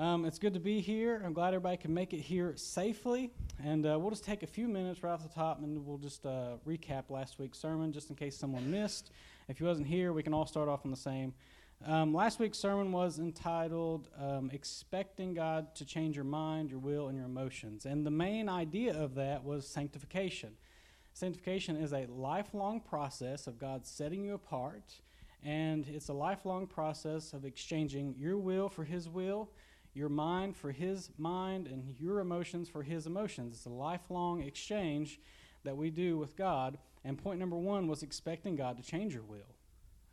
Um, it's good to be here. I'm glad everybody can make it here safely. And uh, we'll just take a few minutes right off the top and we'll just uh, recap last week's sermon just in case someone missed. If you wasn't here, we can all start off on the same. Um, last week's sermon was entitled um, Expecting God to Change Your Mind, Your Will, and Your Emotions. And the main idea of that was sanctification. Sanctification is a lifelong process of God setting you apart, and it's a lifelong process of exchanging your will for His will your mind for His mind and your emotions for His emotions. It's a lifelong exchange that we do with God. And point number one was expecting God to change your will.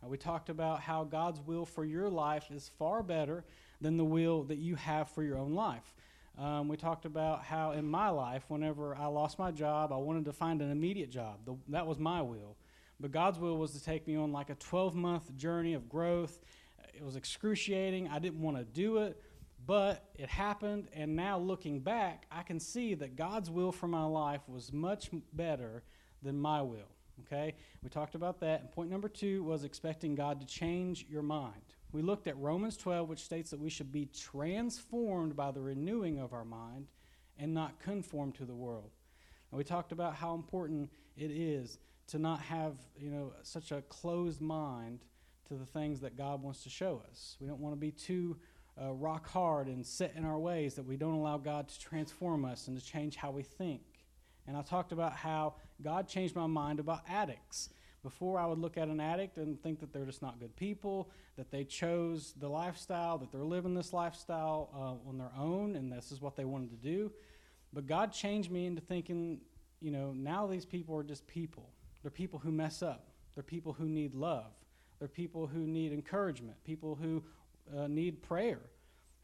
Uh, we talked about how God's will for your life is far better than the will that you have for your own life. Um, we talked about how in my life, whenever I lost my job, I wanted to find an immediate job. The, that was my will. But God's will was to take me on like a 12 month journey of growth. It was excruciating. I didn't want to do it, but it happened, and now looking back, I can see that God's will for my life was much better than my will. Okay? We talked about that. And point number two was expecting God to change your mind. We looked at Romans 12, which states that we should be transformed by the renewing of our mind and not conform to the world. And we talked about how important it is to not have, you know, such a closed mind to the things that God wants to show us. We don't want to be too uh, rock hard and set in our ways, that we don't allow God to transform us and to change how we think. And I talked about how God changed my mind about addicts. Before, I would look at an addict and think that they're just not good people, that they chose the lifestyle, that they're living this lifestyle uh, on their own, and this is what they wanted to do. But God changed me into thinking, you know, now these people are just people. They're people who mess up, they're people who need love, they're people who need encouragement, people who uh, need prayer,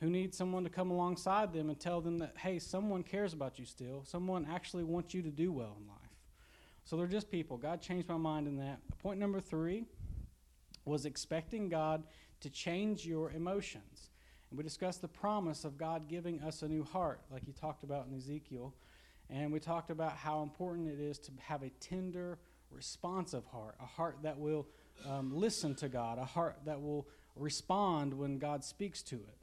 who need someone to come alongside them and tell them that, hey, someone cares about you still. Someone actually wants you to do well in life. So they're just people. God changed my mind in that. Point number three was expecting God to change your emotions. And we discussed the promise of God giving us a new heart, like he talked about in Ezekiel. And we talked about how important it is to have a tender, responsive heart, a heart that will um, listen to God, a heart that will respond when God speaks to it.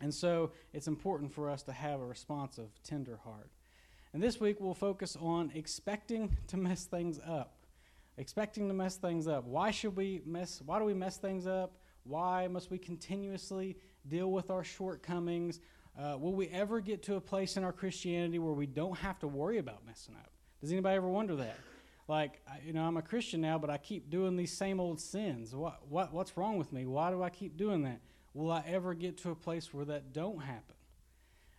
And so it's important for us to have a responsive, tender heart. And this week we'll focus on expecting to mess things up. Expecting to mess things up. Why should we mess why do we mess things up? Why must we continuously deal with our shortcomings? Uh, will we ever get to a place in our Christianity where we don't have to worry about messing up? Does anybody ever wonder that? Like you know i'm a christian now but i keep doing these same old sins. What, what, what's wrong with me? Why do i keep doing that? Will i ever get to a place where that don't happen?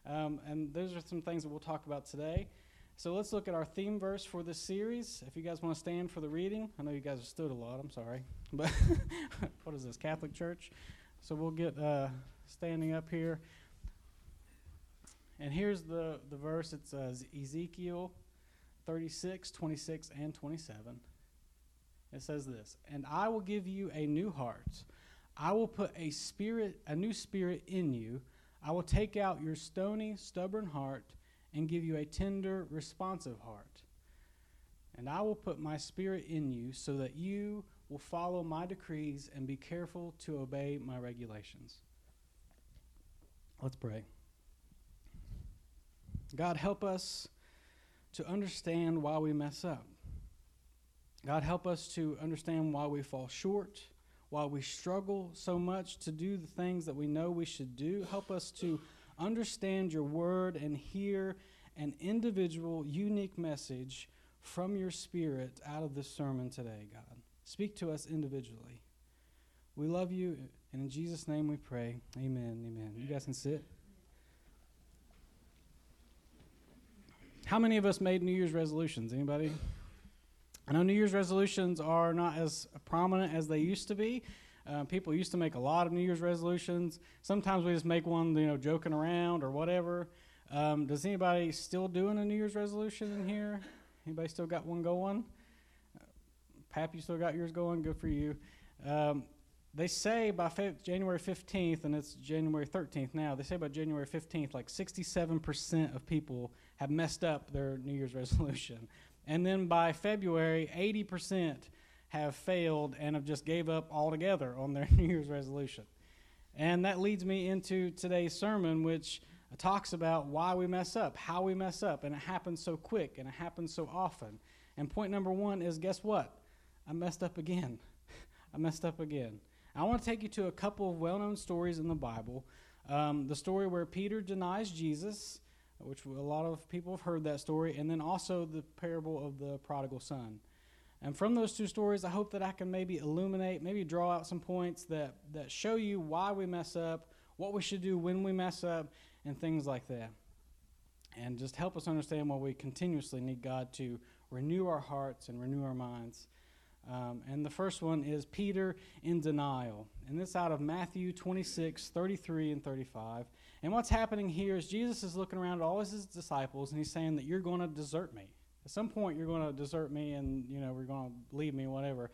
Um, and those are some things that we'll talk about today. So let's look at our theme verse for this series. If you guys want to stand for the reading i know you guys have stood a lot i'm sorry but what is this catholic church? So we'll get uh, standing up here. And here's the, the verse it's uh, ezekiel 36, 26, and 27. It says this, "And I will give you a new heart. I will put a spirit, a new spirit in you. I will take out your stony, stubborn heart and give you a tender, responsive heart. And I will put my spirit in you so that you will follow my decrees and be careful to obey my regulations." Let's pray. God, help us to understand why we mess up. God, help us to understand why we fall short, why we struggle so much to do the things that we know we should do. Help us to understand your word and hear an individual, unique message from your spirit out of this sermon today, God. Speak to us individually. We love you, and in Jesus' name we pray. Amen. Amen. You guys can sit. How many of us made New Year's resolutions? Anybody? I know New Year's resolutions are not as prominent as they used to be. Uh, people used to make a lot of New Year's resolutions. Sometimes we just make one, you know, joking around or whatever. Um, does anybody still doing a New Year's resolution in here? Anybody still got one going? Uh, Pap, you still got yours going? Good for you. Um, they say by fe- January 15th, and it's January 13th now, they say by January 15th, like 67% of people have messed up their New Year's resolution. And then by February, 80% have failed and have just gave up altogether on their New Year's resolution. And that leads me into today's sermon, which talks about why we mess up, how we mess up, and it happens so quick and it happens so often. And point number one is guess what? I messed up again. I messed up again. I want to take you to a couple of well known stories in the Bible. Um, the story where Peter denies Jesus, which a lot of people have heard that story, and then also the parable of the prodigal son. And from those two stories, I hope that I can maybe illuminate, maybe draw out some points that, that show you why we mess up, what we should do when we mess up, and things like that. And just help us understand why we continuously need God to renew our hearts and renew our minds. Um, and the first one is Peter in denial. And this out of Matthew 26, 33 and 35. And what's happening here is Jesus is looking around at all his disciples and he's saying that you're going to desert me. At some point, you're going to desert me and, you know, we're going to leave me, whatever.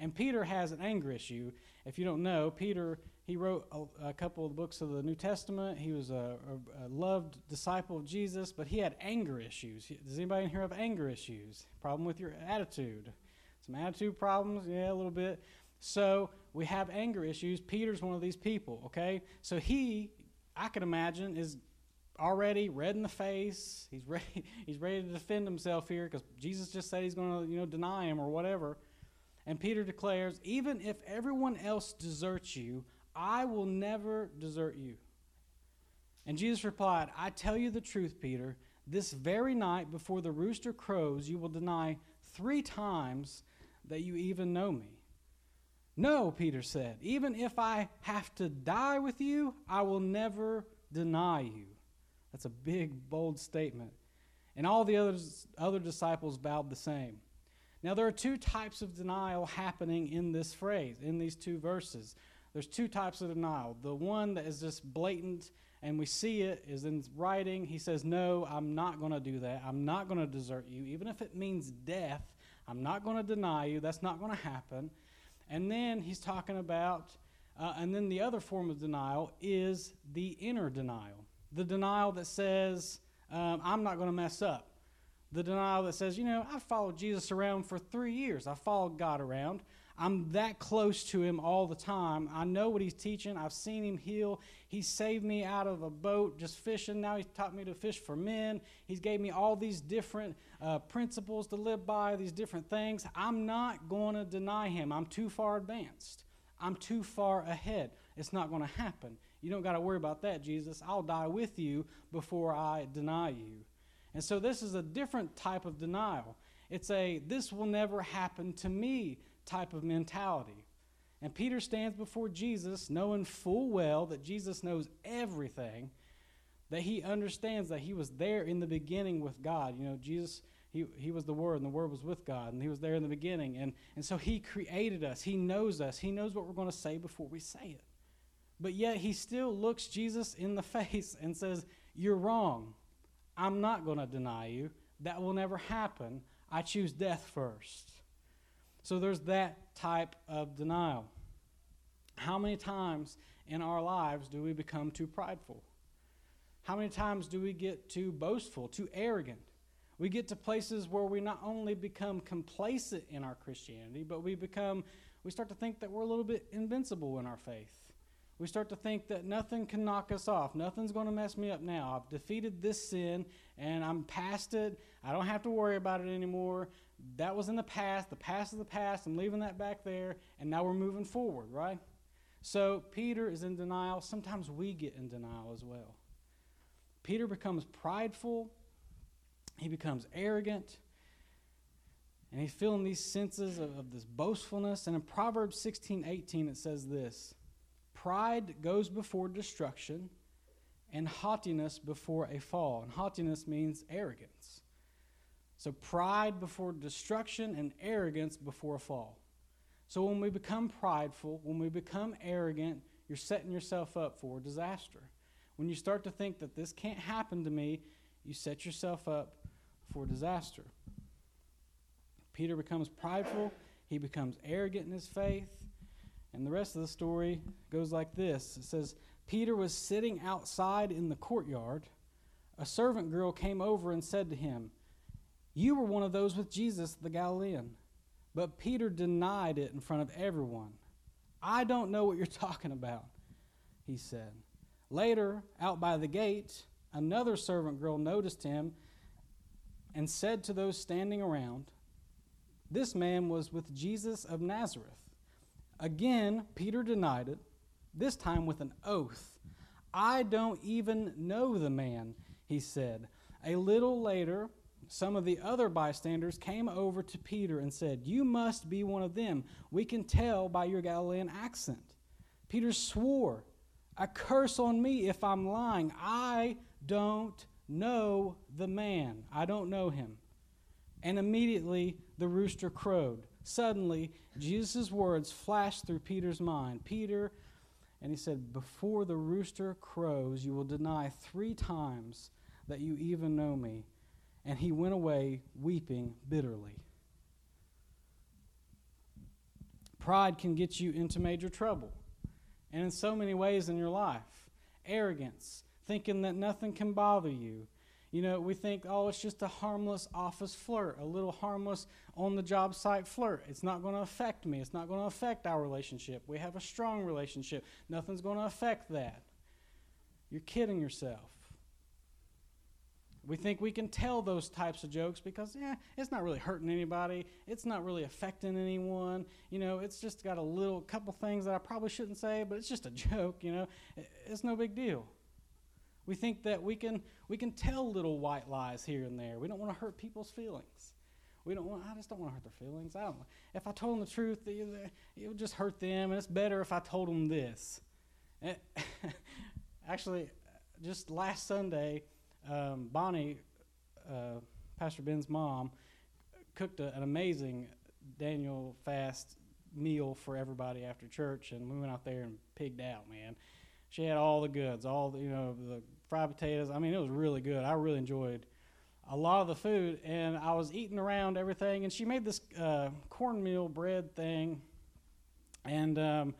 And Peter has an anger issue. If you don't know, Peter, he wrote a, a couple of books of the New Testament. He was a, a, a, loved disciple of Jesus, but he had anger issues. Does anybody in here have anger issues? Problem with your attitude? Some attitude problems? Yeah, a little bit. So we have anger issues. Peter's one of these people, okay? So he, I can imagine, is already red in the face. He's ready. He's ready to defend himself here because Jesus just said he's going to, you know, deny him or whatever. And Peter declares, "Even if everyone else deserts you, I will never desert you." And Jesus replied, "I tell you the truth, Peter. This very night before the rooster crows, you will deny three times that you even know me." No, Peter said, even if I have to die with you, I will never deny you. That's a big, bold statement. And all the others, other disciples bowed the same. Now, there are two types of denial happening in this phrase, in these two verses. There's two types of denial. The one that is just blatant, and we see it, is in writing. He says, No, I'm not going to do that. I'm not going to desert you. Even if it means death, I'm not going to deny you. That's not going to happen. And then he's talking about, uh, and then the other form of denial is the inner denial the denial that says, um, I'm not going to mess up. The denial that says, you know, I've followed Jesus around for three years. I followed God around. I'm that close to him all the time. I know what he's teaching. I've seen him heal. He saved me out of a boat just fishing. Now he's taught me to fish for men. He's gave me all these different uh, principles to live by, these different things. I'm not going to deny him. I'm too far advanced. I'm too far ahead. It's not going to happen. You don't got to worry about that, Jesus. I'll die with you before I deny you. And so this is a different type of denial. It's a this will never happen to me type of mentality. And Peter stands before Jesus knowing full well that Jesus knows everything, that he understands that he was there in the beginning with God. You know, Jesus, he, he was the Word, and the Word was with God, and he was there in the beginning. And, and so he created us, he knows us, he knows what we're going to say before we say it. But yet he still looks Jesus in the face and says, You're wrong. I'm not going to deny you. That will never happen. I choose death first. So there's that type of denial. How many times in our lives do we become too prideful? How many times do we get too boastful, too arrogant? We get to places where we not only become complacent in our Christianity, but we become, we start to think that we're a little bit invincible in our faith we start to think that nothing can knock us off. Nothing's going to mess me up now. I've defeated this sin and I'm past it. I don't have to worry about it anymore. That was in the past. The past is the past. I'm leaving that back there. And now we're moving forward, right? So Peter is in denial. Sometimes we get in denial as well. Peter becomes prideful, he becomes arrogant, and he's feeling these senses of, of this boastfulness. And in Proverbs 16 18, it says this. Pride goes before destruction, and haughtiness before a fall. And haughtiness means arrogance. So, pride before destruction and arrogance before a fall. So, when we become prideful, when we become arrogant, you're setting yourself up for disaster. When you start to think that this can't happen to me, you set yourself up for disaster. Peter becomes prideful, he becomes arrogant in his faith, and the rest of the story goes like this it says, Peter was sitting outside in the courtyard. A servant girl came over and said to him, You were one of those with Jesus the Galilean. But Peter denied it in front of everyone. I don't know what you're talking about. he said. Later, out by the gate, another servant girl noticed him and said to those standing around, This man was with Jesus of Nazareth. Again, Peter denied it, this time with an oath. I don't even know the man, he said. A little later, some of the other bystanders came over to Peter and said, You must be one of them. We can tell by your Galilean accent. Peter swore, A curse on me if I'm lying. I don't know the man. I don't know him. And immediately the rooster crowed. Suddenly, Jesus' words flashed through Peter's mind. Peter, and he said, Before the rooster crows, you will deny three times that you even know me. And he went away weeping bitterly. Pride can get you into major trouble. And in so many ways in your life arrogance, thinking that nothing can bother you. You know, we think, oh, it's just a harmless office flirt, a little harmless on the job site flirt. It's not going to affect me. It's not going to affect our relationship. We have a strong relationship. Nothing's going to affect that. You're kidding yourself. We think we can tell those types of jokes because, yeah, it's not really hurting anybody. It's not really affecting anyone. You know, it's just got a little couple things that I probably shouldn't say, but it's just a joke, you know. It's no big deal. We think that we can we can tell little white lies here and there. We don't want to hurt people's feelings. We don't want. I just don't want to hurt their feelings. I don't. If I told them the truth, it would just hurt them, and it's better if I told them this. Eh, actually, just last Sunday um, Bonnie, uh, Pastor Ben's mom, cooked a, an amazing Daniel fast meal for everybody after church, and we went out there and pigged out, man. She had all the goods, all the, you know, the fried potatoes. I mean, it was really good. I really enjoyed a lot of the food, and I was eating around everything, and she made this uh, cornmeal bread thing, and um,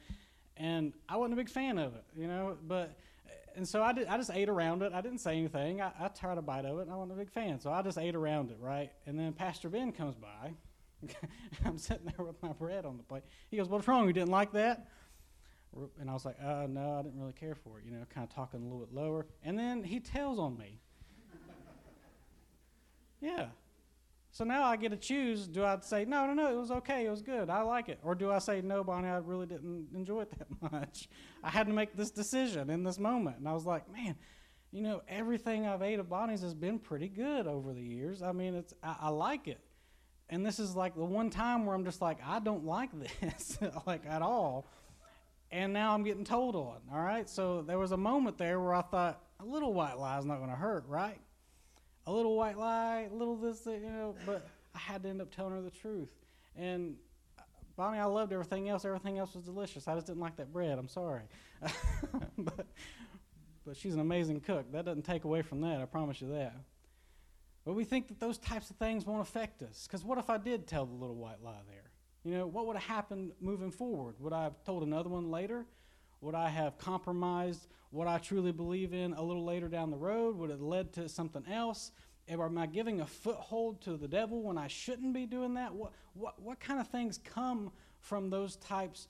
and I wasn't a big fan of it, you know, but and so I, did, I just ate around it. I didn't say anything. I, I tried a bite of it, and I wasn't a big fan. So I just ate around it, right? And then Pastor Ben comes by. I'm sitting there with my bread on the plate. He goes, What's wrong? You didn't like that? And I was like, uh, No, I didn't really care for it, you know, kind of talking a little bit lower. And then he tells on me. yeah. So now I get to choose. Do I say, no, no, no, it was okay, it was good, I like it? Or do I say, no, Bonnie, I really didn't enjoy it that much? I had to make this decision in this moment. And I was like, man, you know, everything I've ate of Bonnie's has been pretty good over the years. I mean, it's I, I like it. And this is like the one time where I'm just like, I don't like this, like at all. And now I'm getting told on, all right? So there was a moment there where I thought, a little white lie is not going to hurt, right? A little white lie, a little this, that, you know, but I had to end up telling her the truth. And uh, Bonnie, I loved everything else. Everything else was delicious. I just didn't like that bread. I'm sorry. but, but she's an amazing cook. That doesn't take away from that. I promise you that. But we think that those types of things won't affect us. Because what if I did tell the little white lie there? You know, what would have happened moving forward? Would I have told another one later? Would I have compromised what I truly believe in a little later down the road? Would it led to something else? Am I giving a foothold to the devil when I shouldn't be doing that? What, what, what kind of things come from those types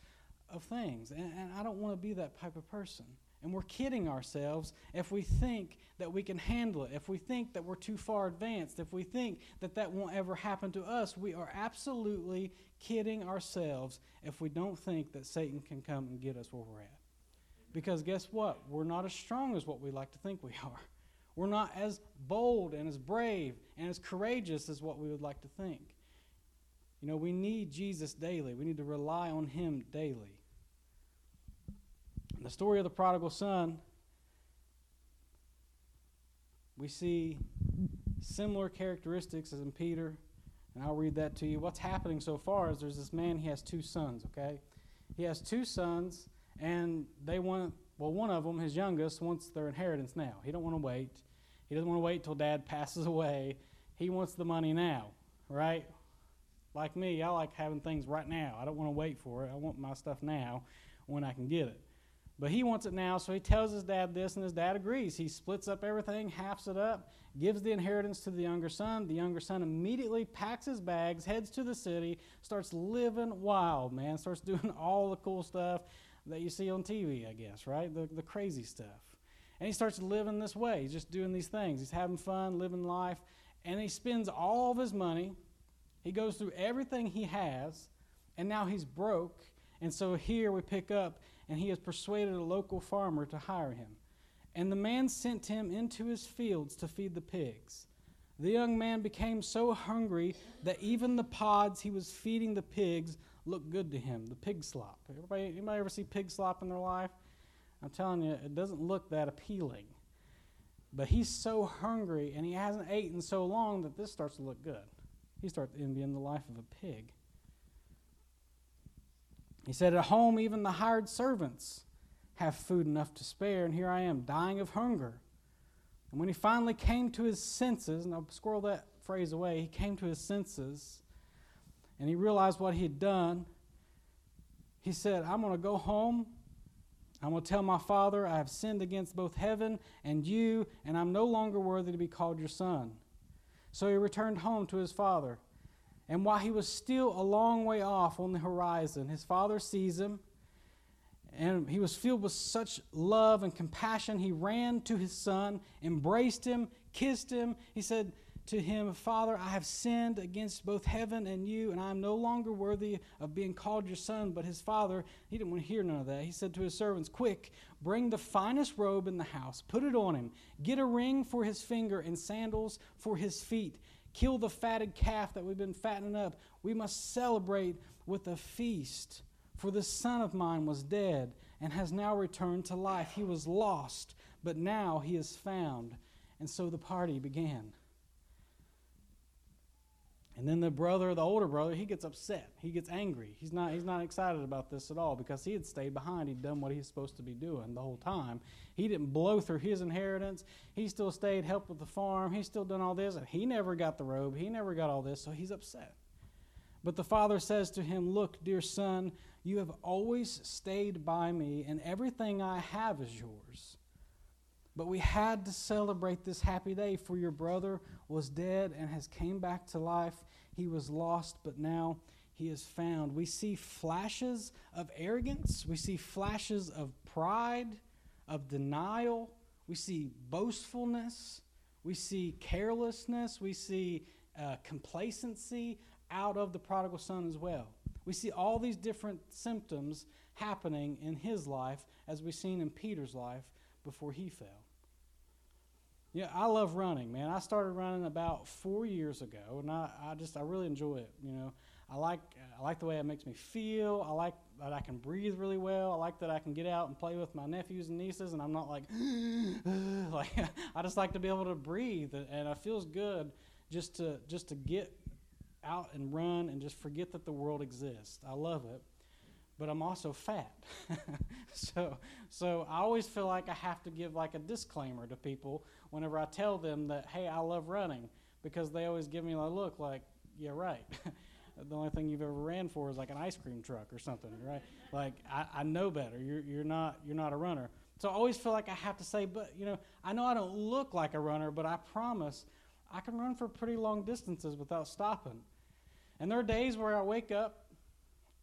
of things? And, and I don't want to be that type of person. And we're kidding ourselves if we think that we can handle it, if we think that we're too far advanced, if we think that that won't ever happen to us. We are absolutely kidding ourselves if we don't think that Satan can come and get us where we're at. Because guess what? We're not as strong as what we like to think we are. We're not as bold and as brave and as courageous as what we would like to think. You know, we need Jesus daily. We need to rely on him daily. In the story of the prodigal son, we see similar characteristics as in Peter, and I'll read that to you. What's happening so far is there's this man, he has two sons, okay? He has two sons, and they want, well, one of them, his youngest, wants their inheritance now. He don't want to wait. He doesn't want to wait till dad passes away. He wants the money now, right? Like me, I like having things right now. I don't want to wait for it. I want my stuff now when I can get it. But he wants it now, so he tells his dad this, and his dad agrees. He splits up everything, halves it up, gives the inheritance to the younger son. The younger son immediately packs his bags, heads to the city, starts living wild, man, starts doing all the cool stuff. That you see on TV, I guess, right? The, the crazy stuff. And he starts living this way. He's just doing these things. He's having fun, living life. And he spends all of his money. He goes through everything he has. And now he's broke. And so here we pick up, and he has persuaded a local farmer to hire him. And the man sent him into his fields to feed the pigs. The young man became so hungry that even the pods he was feeding the pigs looked good to him. The pig slop. Everybody, anybody ever see pig slop in their life? I'm telling you, it doesn't look that appealing. But he's so hungry and he hasn't eaten so long that this starts to look good. He starts envying the life of a pig. He said, At home, even the hired servants have food enough to spare, and here I am dying of hunger. And when he finally came to his senses, and I'll squirrel that phrase away, he came to his senses and he realized what he had done. He said, I'm going to go home. I'm going to tell my father I have sinned against both heaven and you, and I'm no longer worthy to be called your son. So he returned home to his father. And while he was still a long way off on the horizon, his father sees him and he was filled with such love and compassion. He ran to his son, embraced him, kissed him. He said to him, Father, I have sinned against both heaven and you, and I am no longer worthy of being called your son. But his father, he didn't want to hear none of that. He said to his servants, Quick, bring the finest robe in the house, put it on him, get a ring for his finger and sandals for his feet. Kill the fatted calf that we've been fattening up. We must celebrate with a feast. For this son of mine was dead and has now returned to life. He was lost, but now he is found. And so the party began. And then the brother, the older brother, he gets upset. He gets angry. He's not, he's not excited about this at all because he had stayed behind. He'd done what he's supposed to be doing the whole time. He didn't blow through his inheritance. He still stayed, helped with the farm. He's still done all this. And he never got the robe. He never got all this, so he's upset. But the father says to him, Look, dear son, you have always stayed by me, and everything I have is yours. But we had to celebrate this happy day, for your brother was dead and has came back to life. He was lost, but now he is found. We see flashes of arrogance, we see flashes of pride, of denial, we see boastfulness, we see carelessness, we see uh, complacency out of the prodigal son as well. We see all these different symptoms happening in his life as we've seen in Peter's life before he fell. Yeah, I love running, man. I started running about four years ago, and I, I just I really enjoy it. You know, I like I like the way it makes me feel. I like that I can breathe really well. I like that I can get out and play with my nephews and nieces, and I'm not like like I just like to be able to breathe, and it feels good just to just to get out and run and just forget that the world exists. I love it. But I'm also fat. so so I always feel like I have to give like a disclaimer to people whenever I tell them that, hey, I love running, because they always give me a look like, yeah, right. the only thing you've ever ran for is like an ice cream truck or something, right? like I, I know better. You're, you're not you're not a runner. So I always feel like I have to say, but you know, I know I don't look like a runner, but I promise I can run for pretty long distances without stopping. And there are days where I wake up,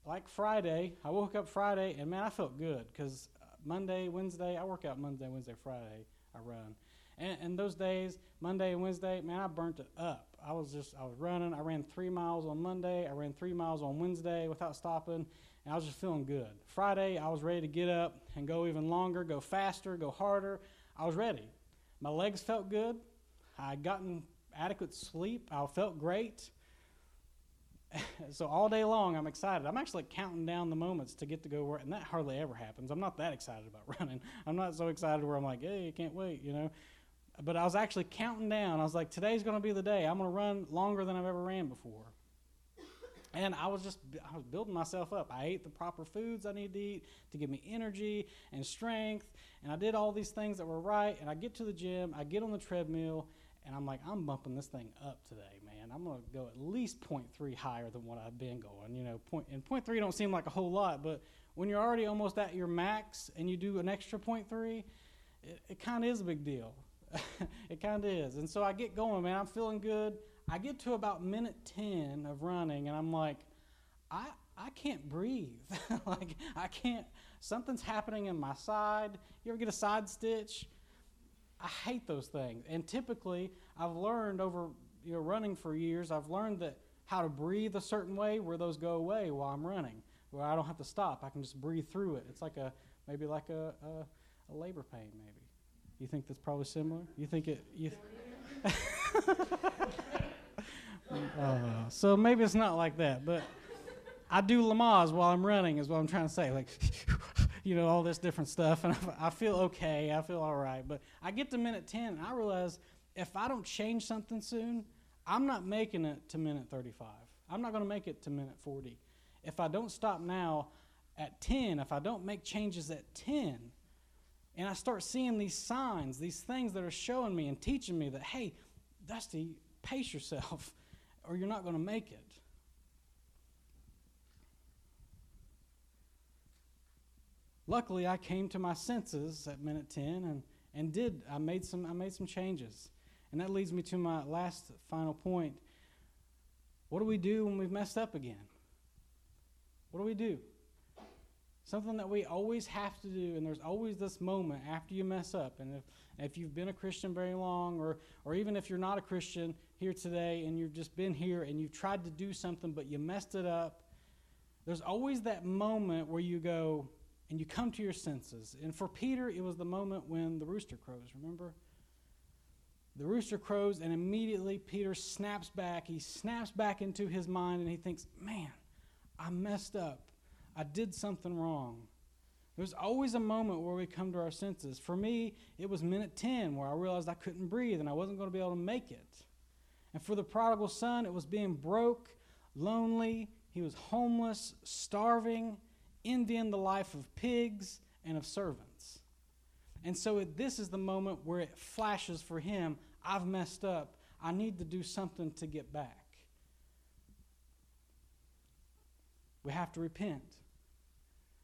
like Friday. I woke up Friday, and man, I felt good because uh, Monday, Wednesday, I work out Monday, Wednesday, Friday. I run, and, and those days, Monday and Wednesday, man, I burnt it up. I was just, I was running. I ran three miles on Monday. I ran three miles on Wednesday without stopping, and I was just feeling good. Friday, I was ready to get up and go even longer, go faster, go harder. I was ready. My legs felt good. I had gotten adequate sleep. I felt great. so all day long, I'm excited. I'm actually counting down the moments to get to go work, and that hardly ever happens. I'm not that excited about running. I'm not so excited where I'm like, hey, I can't wait, you know. But I was actually counting down. I was like, today's going to be the day. I'm going to run longer than I've ever ran before. And I was just, I was building myself up. I ate the proper foods I need to eat to give me energy and strength. And I did all these things that were right. And I get to the gym, I get on the treadmill, and I'm like, I'm bumping this thing up today, man. I'm going to go at least 0.3 higher than what I've been going. You know, point, and 0.3 don't seem like a whole lot, but when you're already almost at your max and you do an extra 0.3, it, it kind of is a big deal. it kind of is. And so I get going, man. I'm feeling good. I get to about minute 10 of running, and I'm like, I, I can't breathe. like, I can't something's happening in my side. You ever get a side stitch? I hate those things. And typically, I've learned over you know running for years, I've learned that how to breathe a certain way where those go away while I'm running, where I don't have to stop. I can just breathe through it. It's like a maybe like a, a, a labor pain, maybe. You think that's probably similar? You think it? You uh, so maybe it's not like that, but I do Lamaze while I'm running, is what I'm trying to say. Like, you know, all this different stuff, and I, I feel okay. I feel all right. But I get to minute 10, and I realize if I don't change something soon, I'm not making it to minute 35. I'm not going to make it to minute 40. If I don't stop now at 10, if I don't make changes at 10, and I start seeing these signs, these things that are showing me and teaching me that, hey, Dusty, pace yourself or you're not going to make it. Luckily, I came to my senses at minute 10 and, and did. I made, some, I made some changes. And that leads me to my last final point. What do we do when we've messed up again? What do we do? Something that we always have to do, and there's always this moment after you mess up. And if, if you've been a Christian very long, or, or even if you're not a Christian here today and you've just been here and you've tried to do something but you messed it up, there's always that moment where you go and you come to your senses. And for Peter, it was the moment when the rooster crows, remember? The rooster crows, and immediately Peter snaps back. He snaps back into his mind and he thinks, man, I messed up. I did something wrong. There's always a moment where we come to our senses. For me, it was minute 10 where I realized I couldn't breathe and I wasn't going to be able to make it. And for the prodigal son, it was being broke, lonely, he was homeless, starving, envying the life of pigs and of servants. And so it, this is the moment where it flashes for him I've messed up. I need to do something to get back. We have to repent.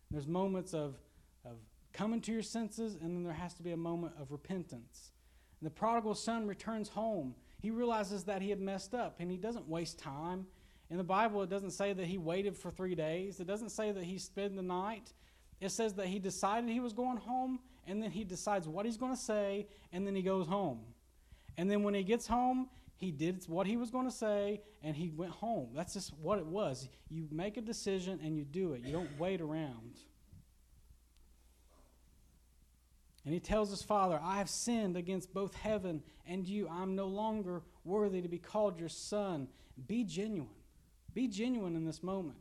There's moments of, of coming to your senses, and then there has to be a moment of repentance. And the prodigal son returns home. He realizes that he had messed up, and he doesn't waste time. In the Bible, it doesn't say that he waited for three days, it doesn't say that he spent the night. It says that he decided he was going home, and then he decides what he's going to say, and then he goes home. And then when he gets home, he did what he was going to say and he went home. That's just what it was. You make a decision and you do it, you don't wait around. And he tells his father, I have sinned against both heaven and you. I'm no longer worthy to be called your son. Be genuine. Be genuine in this moment.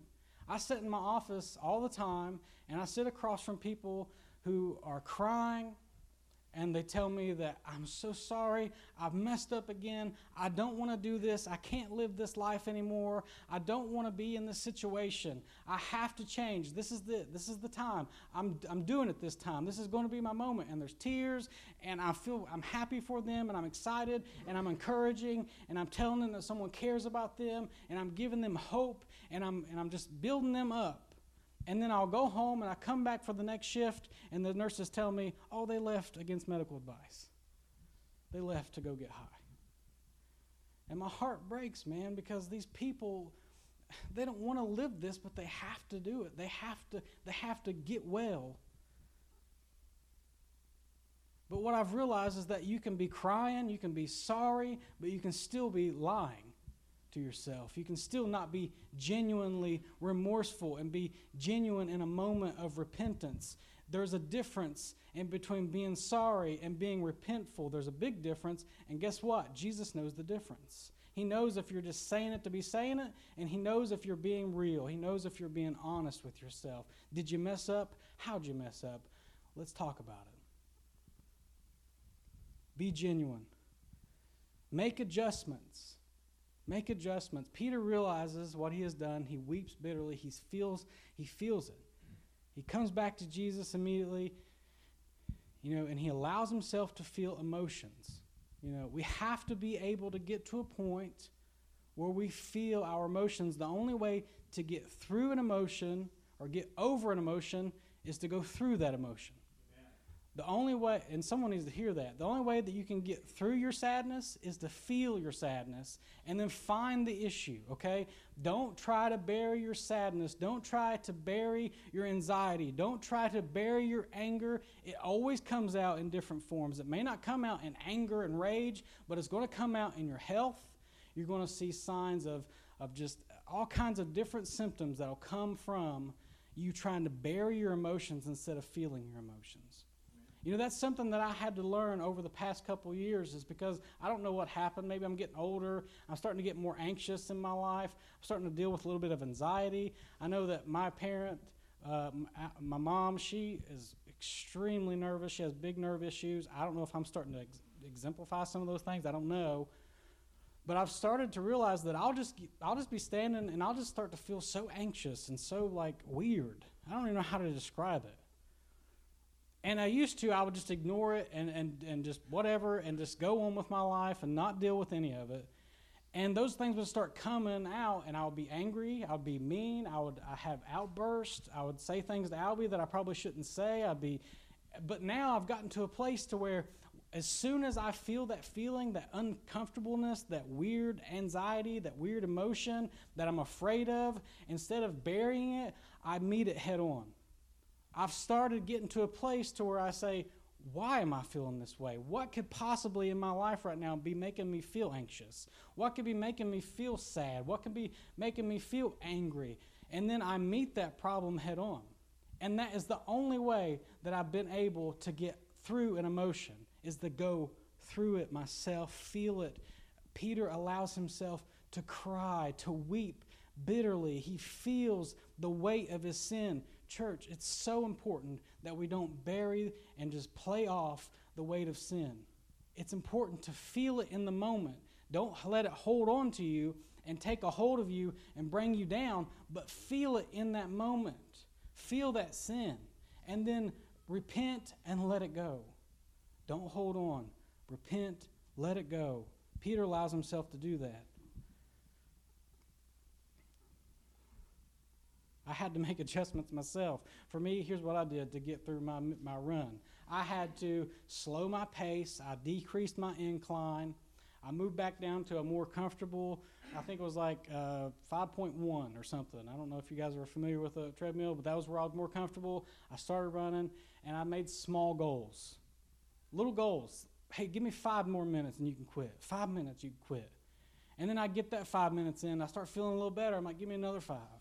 I sit in my office all the time and I sit across from people who are crying and they tell me that I'm so sorry, I've messed up again, I don't want to do this, I can't live this life anymore, I don't want to be in this situation, I have to change. This is the this is the time. I'm I'm doing it this time. This is going to be my moment. And there's tears, and I feel I'm happy for them, and I'm excited, and I'm encouraging, and I'm telling them that someone cares about them, and I'm giving them hope, and I'm and I'm just building them up. And then I'll go home and I come back for the next shift, and the nurses tell me, oh, they left against medical advice. They left to go get high. And my heart breaks, man, because these people, they don't want to live this, but they have to do it. They have to, they have to get well. But what I've realized is that you can be crying, you can be sorry, but you can still be lying to yourself. You can still not be genuinely remorseful and be genuine in a moment of repentance. There's a difference in between being sorry and being repentful. There's a big difference, and guess what? Jesus knows the difference. He knows if you're just saying it to be saying it, and He knows if you're being real. He knows if you're being honest with yourself. Did you mess up? How'd you mess up? Let's talk about it. Be genuine. Make adjustments. Make adjustments. Peter realizes what he has done. He weeps bitterly. He feels, he feels it. He comes back to Jesus immediately, you know, and he allows himself to feel emotions. You know, we have to be able to get to a point where we feel our emotions. The only way to get through an emotion or get over an emotion is to go through that emotion. The only way, and someone needs to hear that, the only way that you can get through your sadness is to feel your sadness and then find the issue, okay? Don't try to bury your sadness. Don't try to bury your anxiety. Don't try to bury your anger. It always comes out in different forms. It may not come out in anger and rage, but it's going to come out in your health. You're going to see signs of, of just all kinds of different symptoms that'll come from you trying to bury your emotions instead of feeling your emotions. You know, that's something that I had to learn over the past couple years is because I don't know what happened. Maybe I'm getting older. I'm starting to get more anxious in my life. I'm starting to deal with a little bit of anxiety. I know that my parent, uh, my mom, she is extremely nervous. She has big nerve issues. I don't know if I'm starting to ex- exemplify some of those things. I don't know. But I've started to realize that I'll just I'll just be standing and I'll just start to feel so anxious and so like weird. I don't even know how to describe it. And I used to, I would just ignore it and, and, and just whatever and just go on with my life and not deal with any of it. And those things would start coming out, and I would be angry. I would be mean. I would I have outbursts. I would say things to Albie that I probably shouldn't say. I'd be, but now I've gotten to a place to where, as soon as I feel that feeling, that uncomfortableness, that weird anxiety, that weird emotion that I'm afraid of, instead of burying it, I meet it head on. I've started getting to a place to where I say, why am I feeling this way? What could possibly in my life right now be making me feel anxious? What could be making me feel sad? What could be making me feel angry? And then I meet that problem head on. And that is the only way that I've been able to get through an emotion is to go through it myself, feel it. Peter allows himself to cry, to weep bitterly. He feels the weight of his sin. Church, it's so important that we don't bury and just play off the weight of sin. It's important to feel it in the moment. Don't let it hold on to you and take a hold of you and bring you down, but feel it in that moment. Feel that sin. And then repent and let it go. Don't hold on. Repent, let it go. Peter allows himself to do that. I had to make adjustments myself. For me, here's what I did to get through my, my run I had to slow my pace, I decreased my incline, I moved back down to a more comfortable, I think it was like uh, 5.1 or something. I don't know if you guys are familiar with a treadmill, but that was where I was more comfortable. I started running and I made small goals. Little goals. Hey, give me five more minutes and you can quit. Five minutes, you can quit. And then I get that five minutes in, I start feeling a little better. I'm like, give me another five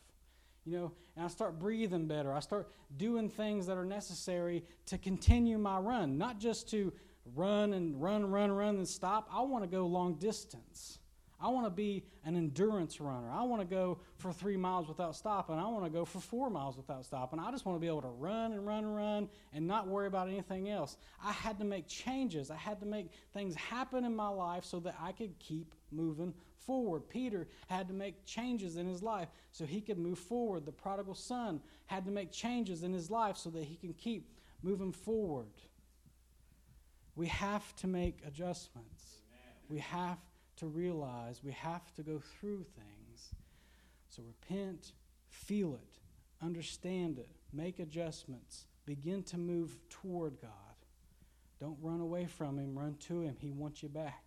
you know, and I start breathing better. I start doing things that are necessary to continue my run, not just to run and run, run, run and stop. I want to go long distance. I want to be an endurance runner. I want to go for three miles without stopping. I want to go for four miles without stopping. I just want to be able to run and run and run and not worry about anything else. I had to make changes. I had to make things happen in my life so that I could keep moving forward. Peter had to make changes in his life so he could move forward. The prodigal son had to make changes in his life so that he can keep moving forward. We have to make adjustments. Amen. We have to realize we have to go through things. So repent, feel it, understand it, make adjustments, begin to move toward God. Don't run away from Him, run to Him. He wants you back.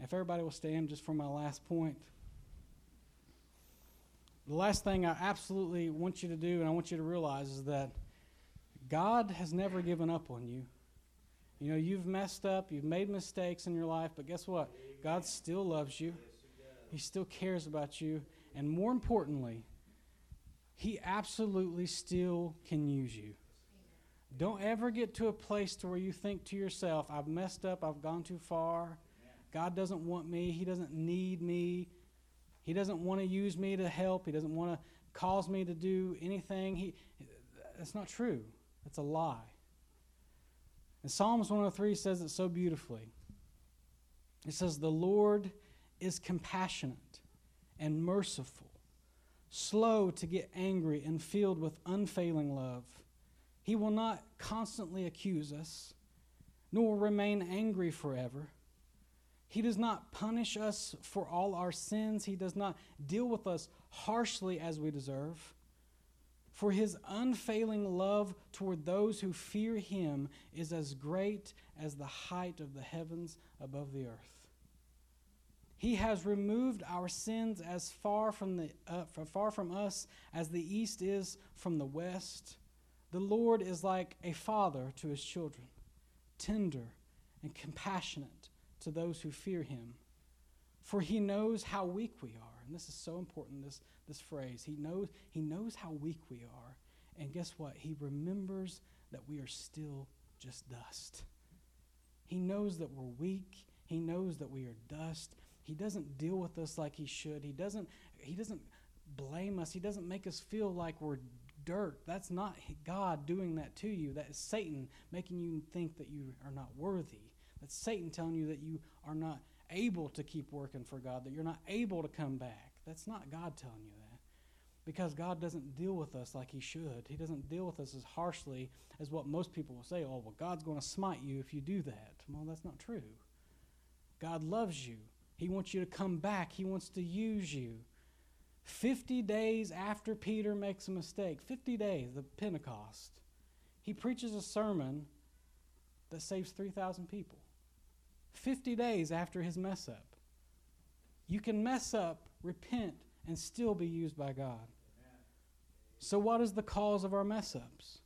If everybody will stand just for my last point. The last thing I absolutely want you to do and I want you to realize is that God has never given up on you. You know, you've messed up, you've made mistakes in your life, but guess what? God still loves you. He still cares about you. And more importantly, He absolutely still can use you. Don't ever get to a place to where you think to yourself, I've messed up, I've gone too far. God doesn't want me. He doesn't need me. He doesn't want to use me to help. He doesn't want to cause me to do anything. He, that's not true. That's a lie. And Psalms 103 says it so beautifully. It says, The Lord is compassionate and merciful, slow to get angry, and filled with unfailing love. He will not constantly accuse us, nor remain angry forever. He does not punish us for all our sins. He does not deal with us harshly as we deserve. For his unfailing love toward those who fear him is as great as the height of the heavens above the earth. He has removed our sins as far from, the, uh, far from us as the east is from the west. The Lord is like a father to his children, tender and compassionate to those who fear him. For he knows how weak we are. And this is so important, this, this phrase. He knows, he knows how weak we are. And guess what? He remembers that we are still just dust. He knows that we're weak. He knows that we are dust. He doesn't deal with us like he should. He doesn't, he doesn't blame us. He doesn't make us feel like we're dirt. That's not God doing that to you. That is Satan making you think that you are not worthy. That's Satan telling you that you are not able to keep working for God, that you're not able to come back. That's not God telling you that. Because God doesn't deal with us like He should. He doesn't deal with us as harshly as what most people will say, oh, well, God's going to smite you if you do that. Well, that's not true. God loves you. He wants you to come back. He wants to use you. 50 days after Peter makes a mistake, 50 days, the Pentecost, he preaches a sermon that saves 3,000 people. 50 days after his mess up. You can mess up, repent, and still be used by God. So, what is the cause of our mess ups?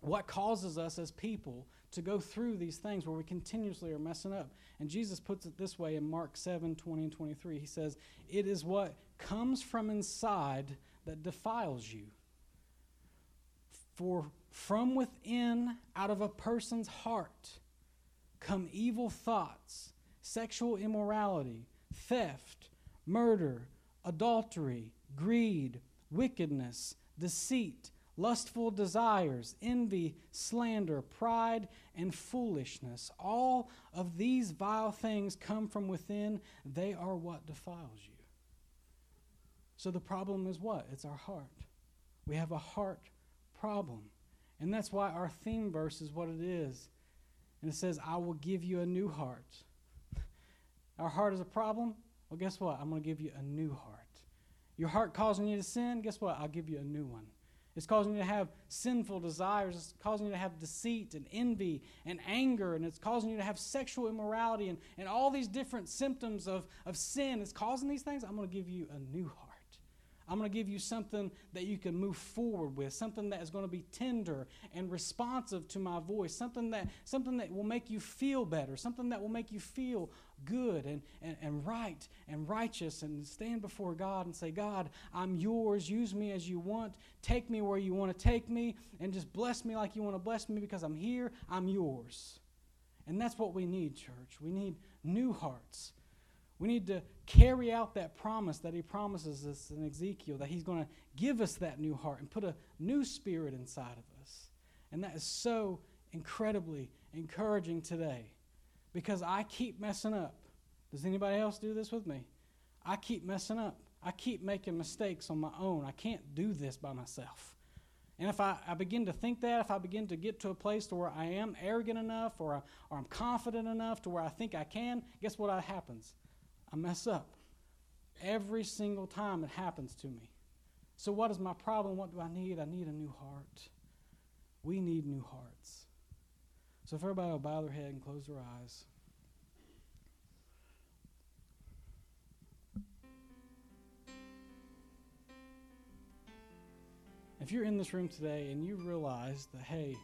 What causes us as people to go through these things where we continuously are messing up? And Jesus puts it this way in Mark 7 20 and 23. He says, It is what comes from inside that defiles you. For from within, out of a person's heart, come evil thoughts, sexual immorality, theft, murder, adultery, greed, wickedness, deceit, lustful desires, envy, slander, pride, and foolishness. All of these vile things come from within. They are what defiles you. So the problem is what? It's our heart. We have a heart problem. And that's why our theme verse is what it is. And it says, I will give you a new heart. Our heart is a problem? Well, guess what? I'm going to give you a new heart. Your heart causing you to sin? Guess what? I'll give you a new one. It's causing you to have sinful desires. It's causing you to have deceit and envy and anger. And it's causing you to have sexual immorality and, and all these different symptoms of, of sin. It's causing these things. I'm going to give you a new heart. I'm going to give you something that you can move forward with, something that is going to be tender and responsive to my voice, something that, something that will make you feel better, something that will make you feel good and, and, and right and righteous and stand before God and say, God, I'm yours. Use me as you want. Take me where you want to take me and just bless me like you want to bless me because I'm here. I'm yours. And that's what we need, church. We need new hearts. We need to carry out that promise that he promises us in Ezekiel, that he's going to give us that new heart and put a new spirit inside of us. And that is so incredibly encouraging today because I keep messing up. Does anybody else do this with me? I keep messing up. I keep making mistakes on my own. I can't do this by myself. And if I, I begin to think that, if I begin to get to a place to where I am arrogant enough or, I, or I'm confident enough to where I think I can, guess what happens? I mess up. Every single time it happens to me. So, what is my problem? What do I need? I need a new heart. We need new hearts. So, if everybody will bow their head and close their eyes. If you're in this room today and you realize that, hey,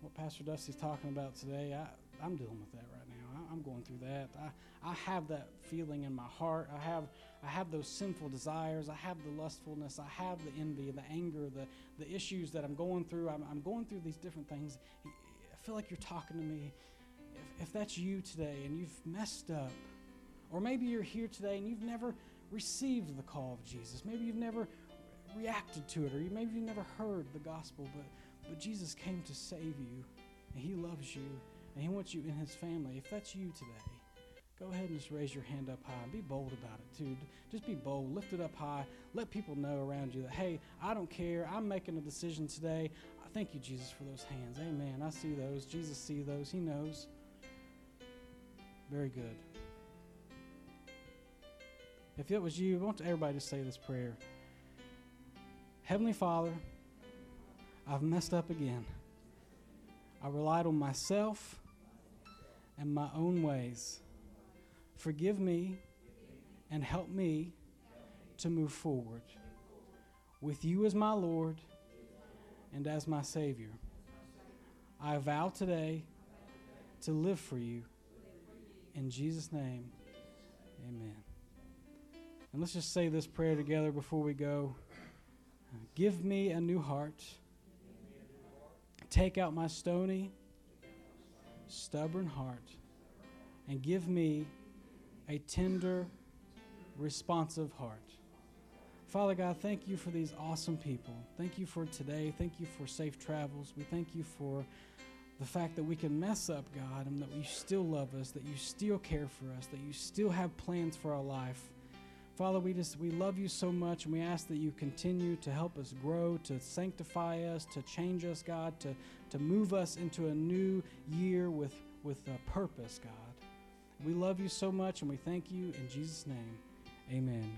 what Pastor Dusty's talking about today, I, I'm dealing with that right now. I, am going through that. I, I have that feeling in my heart. I have I have those sinful desires. I have the lustfulness. I have the envy, the anger, the, the issues that I'm going through. I'm, I'm going through these different things. I feel like you're talking to me. If, if that's you today and you've messed up, or maybe you're here today and you've never received the call of Jesus, maybe you've never reacted to it, or maybe you've never heard the gospel, but, but Jesus came to save you, and He loves you and He wants you in His family. If that's you today, go ahead and just raise your hand up high. and Be bold about it, too. Just be bold. Lift it up high. Let people know around you that, hey, I don't care. I'm making a decision today. Thank you, Jesus, for those hands. Amen. I see those. Jesus see those. He knows. Very good. If it was you, I want everybody to say this prayer. Heavenly Father, I've messed up again. I relied on myself and my own ways. Forgive me and help me to move forward with you as my Lord and as my Savior. I vow today to live for you. In Jesus' name, amen. And let's just say this prayer together before we go. Give me a new heart. Take out my stony, stubborn heart, and give me a tender, responsive heart. Father God, thank you for these awesome people. Thank you for today. Thank you for safe travels. We thank you for the fact that we can mess up, God, and that you still love us, that you still care for us, that you still have plans for our life. Father, we just we love you so much, and we ask that you continue to help us grow, to sanctify us, to change us, God, to to move us into a new year with with a purpose, God. We love you so much, and we thank you in Jesus' name. Amen.